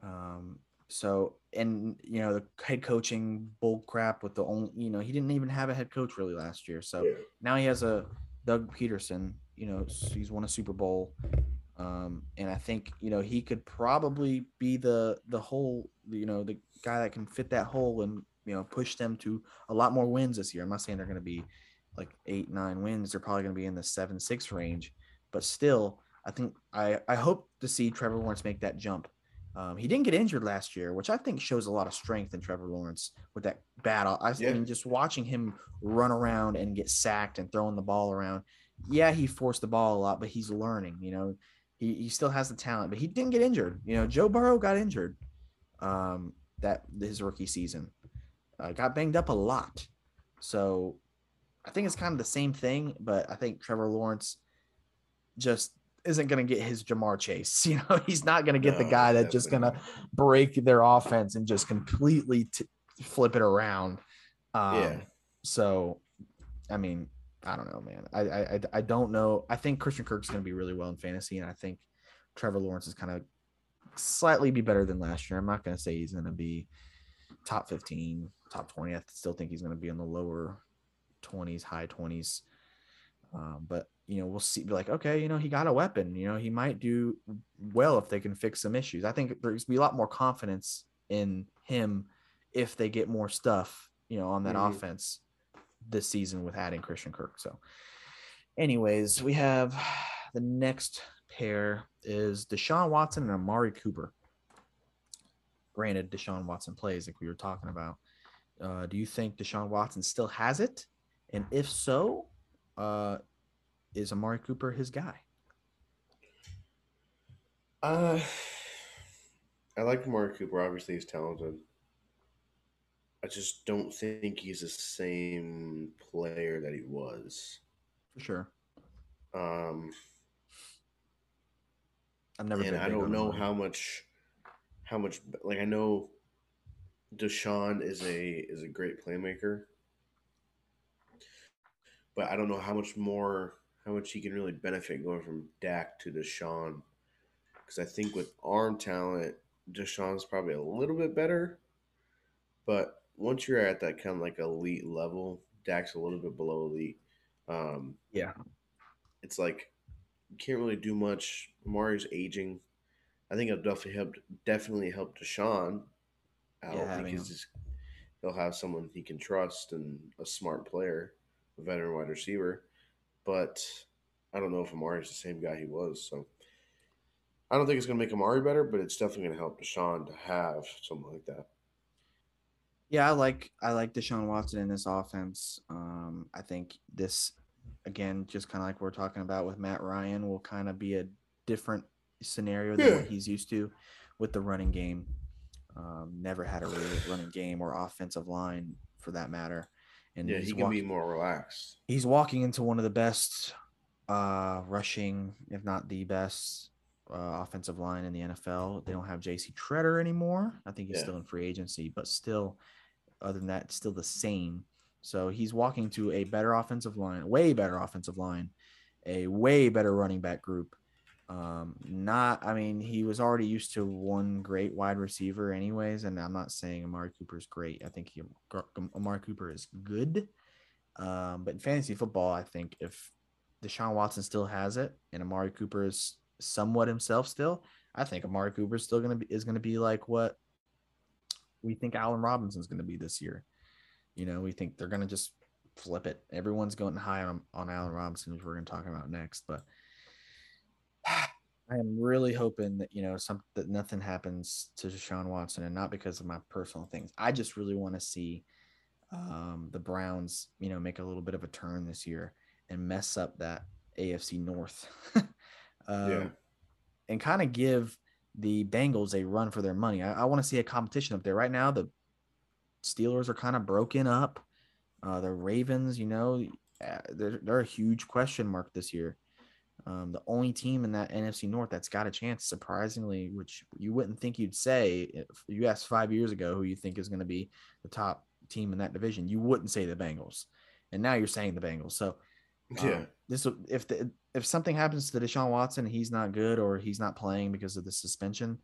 Um, so and you know the head coaching bull crap with the only you know he didn't even have a head coach really last year. So yeah. now he has a Doug Pederson you know, he's won a Super Bowl. Um, and I think, you know, he could probably be the the whole, you know, the guy that can fit that hole and, you know, push them to a lot more wins this year. I'm not saying they're going to be like eight, nine wins. They're probably going to be in the seven, six range. But still, I think I, I hope to see Trevor Lawrence make that jump. Um, he didn't get injured last year, which I think shows a lot of strength in Trevor Lawrence with that battle. I yeah. mean, just watching him run around and get sacked and throwing the ball around yeah, he forced the ball a lot, but he's learning. You know, he, he still has the talent, but he didn't get injured. You know, Joe Burrow got injured um, that his rookie season, uh, got banged up a lot. So I think it's kind of the same thing, but I think Trevor Lawrence just isn't going to get his Ja'Marr Chase. You know, he's not going to get no, the guy that's just going to break their offense and just completely t- flip it around. Um, yeah. So, I mean, I don't know, man. I I I don't know. I think Christian Kirk's going to be really well in fantasy, and I think Trevor Lawrence is kind of slightly be better than last year. I'm not going to say he's going to be top 15, top 20. I still think he's going to be in the lower 20s, high 20s. Um, but you know, we'll see. Be like, okay, you know, he got a weapon. You know, he might do well if they can fix some issues. I think there's be a lot more confidence in him if they get more stuff, you know, on that mm-hmm. offense this season with adding Christian Kirk. So, anyways, we have the next pair is Deshaun Watson and Amari Cooper. Granted, Deshaun Watson plays like we were talking about. Uh, do you think Deshaun Watson still has it? And if so, uh, is Amari Cooper his guy? Uh, I like Amari Cooper. Obviously, he's talented. I just don't think he's the same player that he was. For sure. Um, I've never. And I don't know how much, how much. Like I know, Deshaun is a is a great playmaker, but I don't know how much more, how much he can really benefit going from Dak to Deshaun, because I think with arm talent, Deshaun's probably a little bit better, but once you're at that kind of like elite level, Dak's a little bit below elite. Um, yeah, it's like you can't really do much. Amari's aging. I think it'll definitely help. Definitely help Deshaun out yeah, because he'll have someone he can trust and a smart player, a veteran wide receiver. But I don't know if Amari's the same guy he was. So I don't think it's going to make Amari better, but it's definitely going to help Deshaun to have someone like that. Yeah, I like I like Deshaun Watson in this offense. Um, I think this again, just kind of like we're talking about with Matt Ryan, will kind of be a different scenario than yeah. what he's used to with the running game. Um, never had a really running game or offensive line for that matter. And yeah, he can be more relaxed. He's walking into one of the best uh, rushing, if not the best, uh, offensive line in the NFL. They don't have J.C. Tretter anymore. I think he's yeah. still in free agency, but still, other than that, still the same. So he's walking to a better offensive line, way better offensive line, a way better running back group. Um, not, I mean, he was already used to one great wide receiver, anyways. And I'm not saying Amari Cooper is great. I think he, Amari Cooper is good. Um, but in fantasy football, I think if Deshaun Watson still has it and Amari Cooper is somewhat himself still, I think Amari Cooper is still gonna be is gonna be like what we think Allen Robinson's gonna be this year. You know, we think they're to just flip it. Everyone's going high on, on Allen Robinson, which we're to talk about next. But I am really hoping that, you know, some that nothing happens to Deshaun Watson and not because of my personal things. I just really want to see um, the Browns, you know, make a little bit of a turn this year and mess up that AFC North. um, yeah. And kind of give the Bengals a run for their money. I, I want to see a competition up there. Right now, the Steelers are kind of broken up. Uh, the Ravens, you know, uh, they're, they're a huge question mark this year. Um, the only team in that NFC North that's got a chance, surprisingly, which you wouldn't think you'd say if you asked five years ago who you think is going to be the top team in that division, you wouldn't say the Bengals, and now you're saying the Bengals. So, um, yeah, this if the if something happens to Deshaun Watson, he's not good or he's not playing because of the suspension,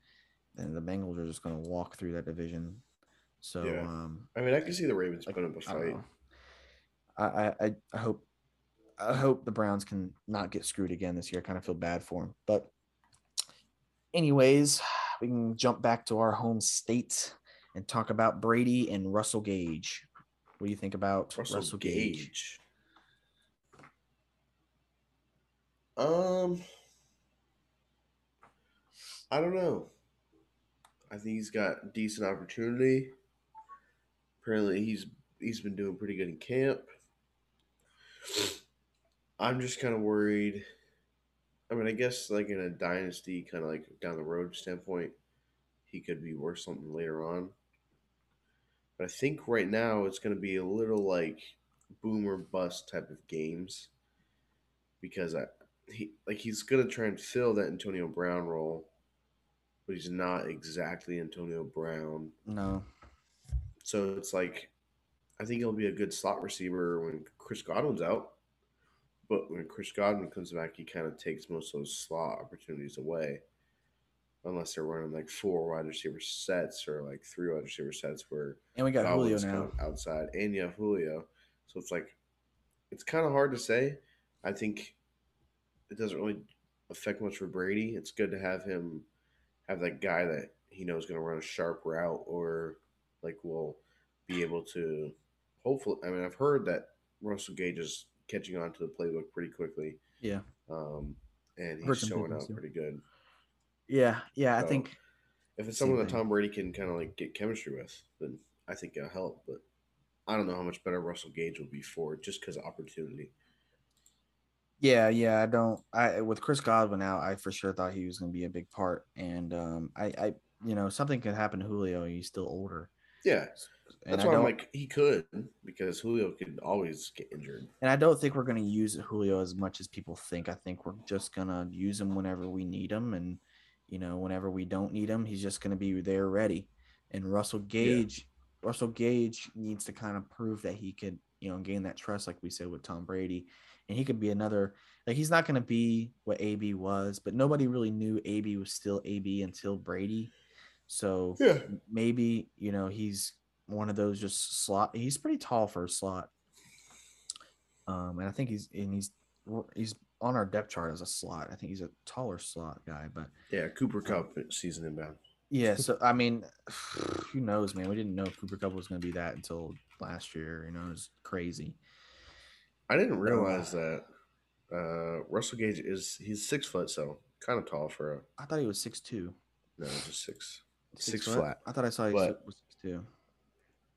then the Bengals are just going to walk through that division so yeah. um, I mean, I can see the Ravens like, putting up a fight. I, I I hope I hope the Browns can not get screwed again this year. I kind of feel bad for them, but anyways, we can jump back to our home state and talk about Brady and Russell Gage. What do you think about Russell, Russell Gage? Gage? Um, I don't know. I think he's got decent opportunity. Apparently, he's he's been doing pretty good in camp. I'm just kind of worried. I mean, I guess like in a dynasty, kind of like down the road standpoint, he could be worth something later on. But I think right now it's going to be a little like boomer bust type of games because I he like he's going to try and fill that Antonio Brown role, but he's not exactly Antonio Brown. No. So it's like, I think he'll be a good slot receiver when Chris Godwin's out. but when Chris Godwin comes back, he kind of takes most of those slot opportunities away. Unless they're running like four wide receiver sets or like three wide receiver sets where and we got Godwin's Julio now. outside and you have Julio. So it's like it's kind of hard to say. I think it doesn't really affect much for Brady. It's good to have him have that guy that he knows going to run a sharp route or like will be able to hopefully. I mean, I've heard that Russell Gage is catching on to the playbook pretty quickly. Yeah. Um, and he's showing out too. pretty good. Yeah, yeah. I think If it's someone that. Tom Brady can kind of like get chemistry with, then I think it'll help. But I don't know how much better Russell Gage will be for it just because of opportunity. Yeah, yeah, I don't. I with Chris Godwin out, I for sure thought he was going to be a big part, and um, I, I, you know, something could happen to Julio. He's still older, Yeah, and that's I why I'm like he could because Julio could always get injured. and I don't think we're going to use Julio as much as people think. I think we're just going to use him whenever we need him, and you know, whenever we don't need him, he's just going to be there ready. And Russell Gage, Russell Gage needs to kind of prove that he could, you know, gain that trust, like we said with Tom Brady, and he could be another. Like he's not going to be what AB was, but nobody really knew AB was still AB until Brady. So Yeah, maybe you know he's one of those just slot. He's pretty tall for a slot, um, and I think he's and he's he's on our depth chart as a slot. I think he's a taller slot guy, but yeah. Cooper Kupp season inbound. yeah. So I mean, who knows, man? We didn't know Cooper Kupp was going to be that until last year. You know, it was crazy. I didn't realize that uh, Russell Gage is he's six foot, so kind of tall for a I thought he was six two. no, just six. Six flat. I thought I saw he But- was six two.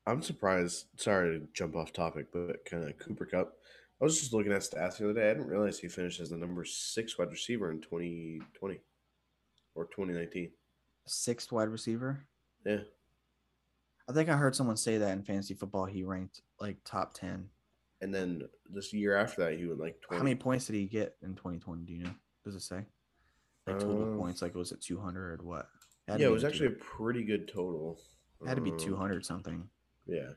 I'm surprised. Sorry to jump off topic, but kind of Cooper Kupp. I was just looking at stats the other day. I didn't realize he finished as the number six wide receiver in 2020 or 2019. Sixth wide receiver. Yeah, I think I heard someone say that in fantasy football. He ranked like top ten. And then this year after that, he went like 20. How many points did he get in 2020? Do you know? Does it say? Like total Uh, points, like was it 200 or what? Yeah, it was actually a pretty good total. It had to be Um, 200 something. Yeah.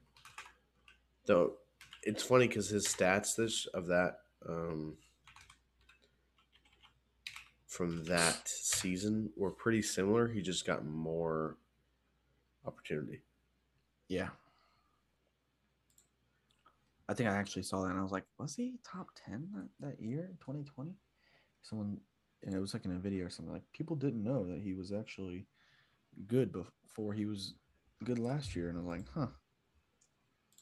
Though it's funny because his stats this of that um, from that season were pretty similar. He just got more opportunity. Yeah. I think I actually saw that and I was like, was he top 10 that, that year in 2020? Someone, and it was like in a video or something like people didn't know that he was actually good before he was good last year. And I was like, huh,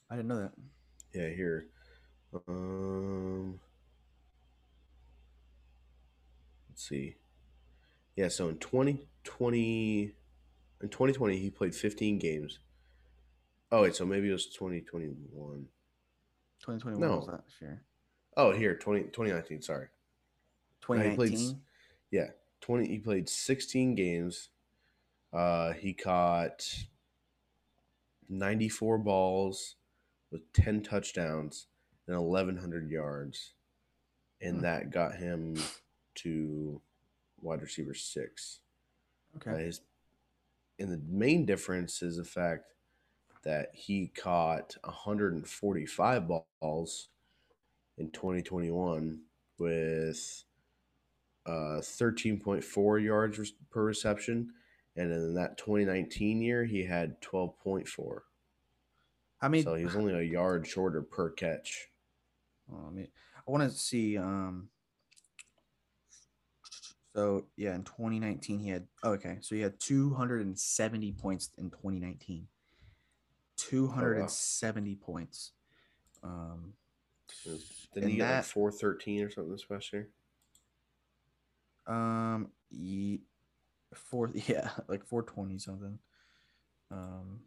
I didn't know that. Yeah, here. Um, let's see. Yeah, so in 2020, in 2020, he played 15 games. Oh, wait, so maybe it was 2021. 2021 No. was last year. Oh, here, 20, 2019, sorry. he played 2019. Yeah, 20 he played 16 games. Uh he caught 94 balls with 10 touchdowns and 1100 yards. And Hmm. that got him to wide receiver 6. okay. Uh, his, and the main difference is the fact that he caught 145 balls in 2021 with uh, 13.4 yards per reception. And in that 2019 year, he had 12.4. I mean, so he's only a yard shorter per catch. Oh, I mean, I want to see. Um, so yeah, in 2019 he had oh, okay, so he had 270 points in 2019. 270 points. Um, Didn't he get like 413 or something this past year? um, ye, four yeah, like 420 something. Um,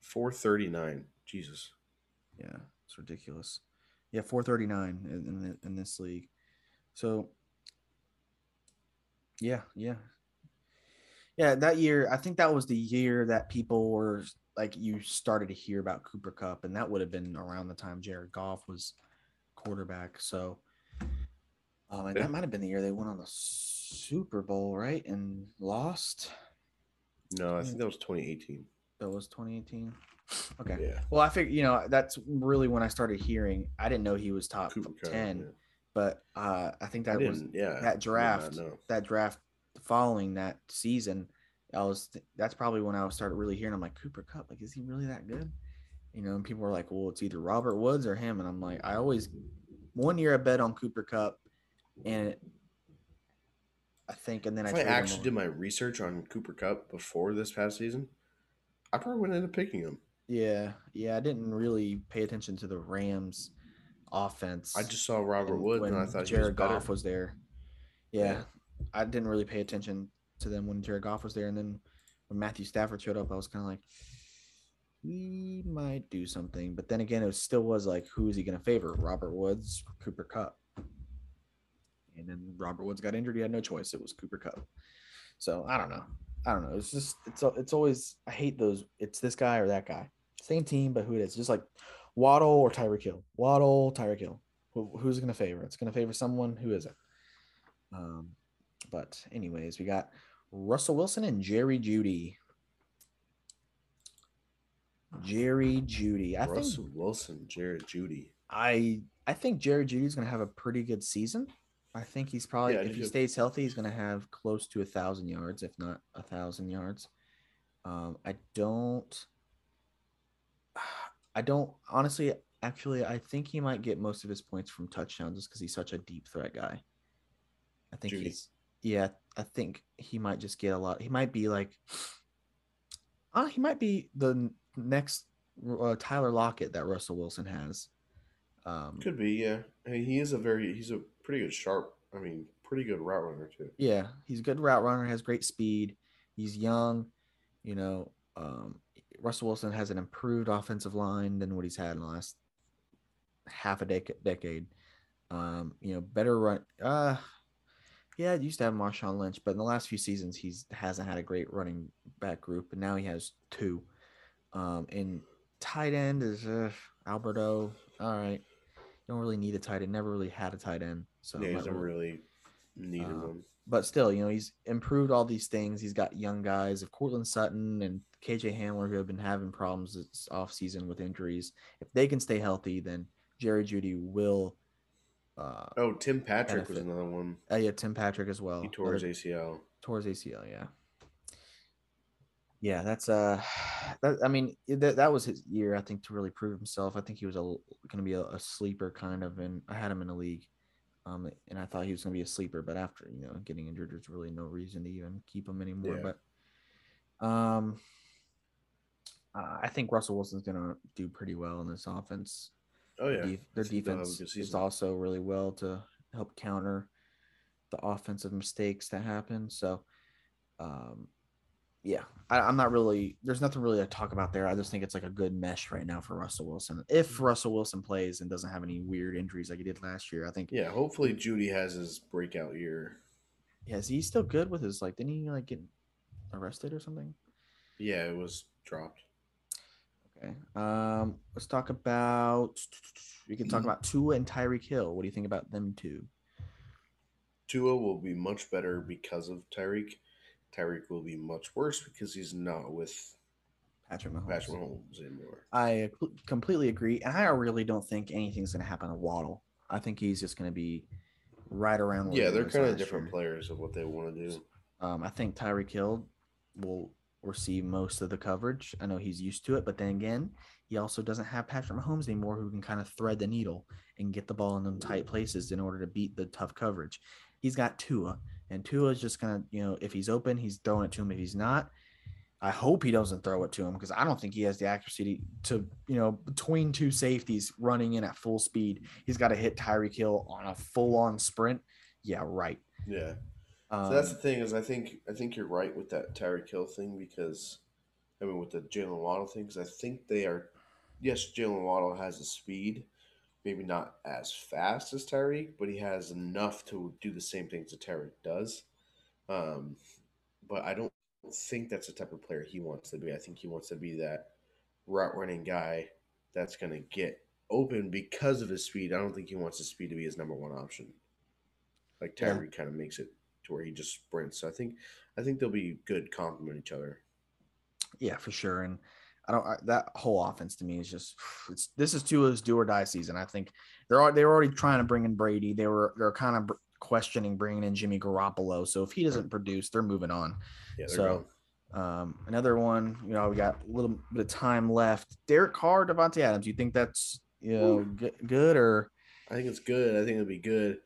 439. Jesus. Yeah, it's ridiculous. Yeah, 439 in in, the, in this league. So yeah, yeah. Yeah, that year, I think that was the year that people were like you started to hear about Cooper Kupp and that would have been around the time Jared Goff was quarterback. So um, and Yeah. that might have been the year they went on the Super Bowl, right? And lost. No, I think that was 2018. That was 2018. Okay. Yeah. Well, I think you know, that's really when I started hearing. I didn't know he was top Cooper Kupp, 10. yeah. but uh, I think that I was. Yeah, that draft. No. That draft following that season, I was that's probably when I started really hearing. I'm like Cooper Kupp, like is he really that good? You know, and people were like, well, it's either Robert Woods or him, and I'm like, I always one year I bet on Cooper Kupp, and I think, and then if I, I actually did my research on Cooper Kupp before this past season, I probably wouldn't end up picking him. Yeah, yeah, I didn't really pay attention to the Rams offense. I just saw Robert Woods and I thought Jared he was better. Goff was there. Yeah, Yeah. I didn't really pay attention to them when Jared Goff was there, and then when Matthew Stafford showed up, I was kind of like, he might do something. But then again, it still was like, who is he going to favor? Robert Woods, Cooper Kupp. And then Robert Woods got injured. He had no choice. It was Cooper Cup. So I don't know. I don't know. It's just it's it's always I hate those. It's this guy or that guy. Same team, but who it is. Just like Waddle or Tyreek Hill. Waddle, Tyreek Hill. Who, who's going to favor? It's going to favor someone. Who is it? Um, but anyways, we got Russell Wilson and Jerry Jeudy. Jerry Jeudy. I think Russell Wilson, Jared Jeudy. I I think Jerry Jeudy's going to have a pretty good season. I think he's probably Yeah, if he stays healthy, he's going to have close to a thousand yards, if not a thousand yards. Um, I don't. I don't honestly. Actually, I think he might get most of his points from touchdowns just because he's such a deep threat guy. I think Jeudy. he's. Yeah, I think he might just get a lot. He might be like. Uh, he might be the next uh, Tyler Lockett that Russell Wilson has. Um, Could be, yeah. I mean, he is a very he's a pretty good sharp. I mean, pretty good route runner too. Yeah, he's a good route runner, has great speed. He's young, you know. Um, Russell Wilson has an improved offensive line than what he's had in the last half a dec- decade. Um, you know, better run. Uh, yeah, it used to have Marshawn Lynch, but in the last few seasons, he's hasn't had a great running back group, and now he has two. Um, and tight end is uh, Alberto. All right, don't really need a tight end. Never really had a tight end, so yeah, never re- really needed Uh, one. but still, you know, he's improved all these things. He's got young guys of Courtland Sutton and KJ Hamler who have been having problems this offseason with injuries. If they can stay healthy, then Jerry Jeudy will. Uh, Oh, Tim Patrick was another one. uh, yeah, Tim Patrick as well. He tore his ACL. towards ACL. Yeah. Yeah, that's uh, that, I mean that that was his year. I think to really prove himself. I think he was a going to be a, a sleeper kind of, and I had him in the league, um, and I thought he was going to be a sleeper. But after you know getting injured, there's really no reason to even keep him anymore. Yeah. But, um, uh, I think Russell Wilson's going to do pretty well in this offense Oh yeah, def- their I think they'll have a defense is also really well to help counter the offensive mistakes that happen. So, um, yeah, I, I'm not really. There's nothing really to talk about there. I just think it's like a good mesh right now for Russell Wilson. Mm-hmm. If Russell Wilson plays and doesn't have any weird injuries like he did last year, I think. Yeah, hopefully Jeudy has his breakout year. Yeah, is he still good with his like? Didn't he like get arrested or something? Yeah, it was dropped. Okay. Um, let's talk about. We can talk about Tua and Tyreek Hill. What do you think about them two? Tua will be much better because of Tyreek. Tyreek will be much worse because he's not with Patrick Mahomes. Patrick Mahomes anymore. I completely agree, and I really don't think anything's going to happen to Waddle. I think he's just going to be right around. Yeah, they're kind of different year. players of what they want to do. Um, I think Tyreek Hill will receive most of the coverage. I know he's used to it, but then again, he also doesn't have Patrick Mahomes anymore, who can kind of thread the needle and get the ball in them tight places in order to beat the tough coverage. He's got Tua, and Tua is just gonna, you know, if he's open, he's throwing it to him. If he's not, I hope he doesn't throw it to him because I don't think he has the accuracy to, you know, between two safeties running in at full speed. He's got to hit Tyreek Hill on a full on sprint. Yeah, right. Yeah. Um, So that's the thing is I think I think you're right with that Tyreek Hill thing because I mean with the Jaylen Waddle thing because I think they are yes Jaylen Waddle has the speed maybe not as fast as Tyreek but he has enough to do the same things that Tyreek does. Um, but I don't think that's the type of player he wants to be. I think he wants to be that route running guy that's going to get open because of his speed. I don't think he wants his speed to be his number one option. Like Yeah. Tyreek kind of makes it to where he just sprints. So I think I think they'll be good complement each other. Yeah, for sure. And I don't I, that whole offense to me is just it's this is Tua's do or die season. I think they're they're already trying to bring in Brady. They were they're kind of questioning bringing in Jimmy Garoppolo. So if he doesn't produce, they're moving on. Yeah, so um, another one, you know, we got a little bit of time left. Derek Carr, Davante Adams. You think that's you know g- good or? I think it's good. I think it'll be good.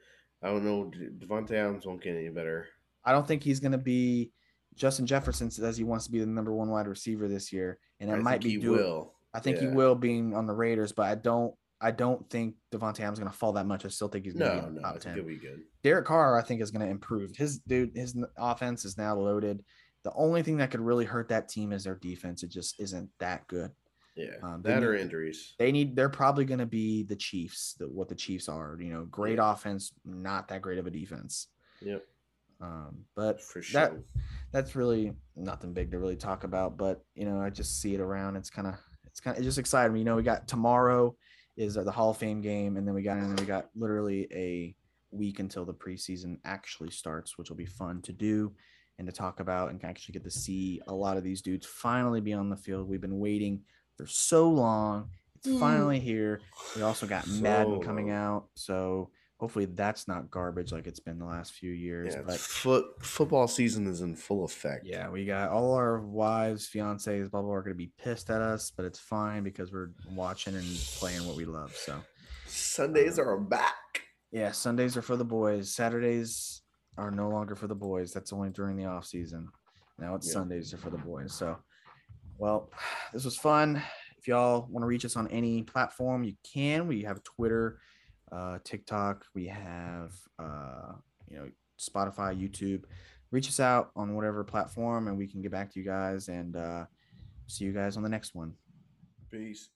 I don't know. Davante Adams won't get any better. I don't think he's going to be. Justin Jefferson says he wants to be the number one wide receiver this year, and it I might be. He will. I think yeah. he will, being on the Raiders, but I don't. I don't think Davante Adams is going to fall that much. I still think he's going to no, be no, top ten. He'll be good. Derek Carr, I think, is going to improve. His dude, his offense is now loaded. The only thing that could really hurt that team is their defense. It just isn't that good. Yeah, um, that need, or injuries. They need. They're probably going to be the Chiefs. The, what the Chiefs are. You know, great offense, not that great of a defense. Yep. Um, but for sure, that, that's really nothing big to really talk about. But you know, I just see it around. It's kind of, it's kind of, it just excited me. You know, we got tomorrow is the Hall of Fame game, and then we got and then we got literally a week until the preseason actually starts, which will be fun to do and to talk about, and actually get to see a lot of these dudes finally be on the field. We've been waiting for so long. It's mm. finally here. We also got so Madden coming out, so hopefully that's not garbage like it's been the last few years. Yeah, but foot football season is in full effect. Yeah, we got all our wives, fiancés, blah blah, are going to be pissed at us, but it's fine because we're watching and playing what we love. So Sundays um, are back. Yeah, Sundays are for the boys. Saturdays are no longer for the boys. That's only during the off season. Now it's yeah. Sundays are for the boys. So, well, this was fun. If y'all want to reach us on any platform, you can. We have Twitter uh, TikTok. We have, uh, you know, Spotify, YouTube. Reach us out on whatever platform, and we can get back to you guys and uh, see you guys on the next one. Peace.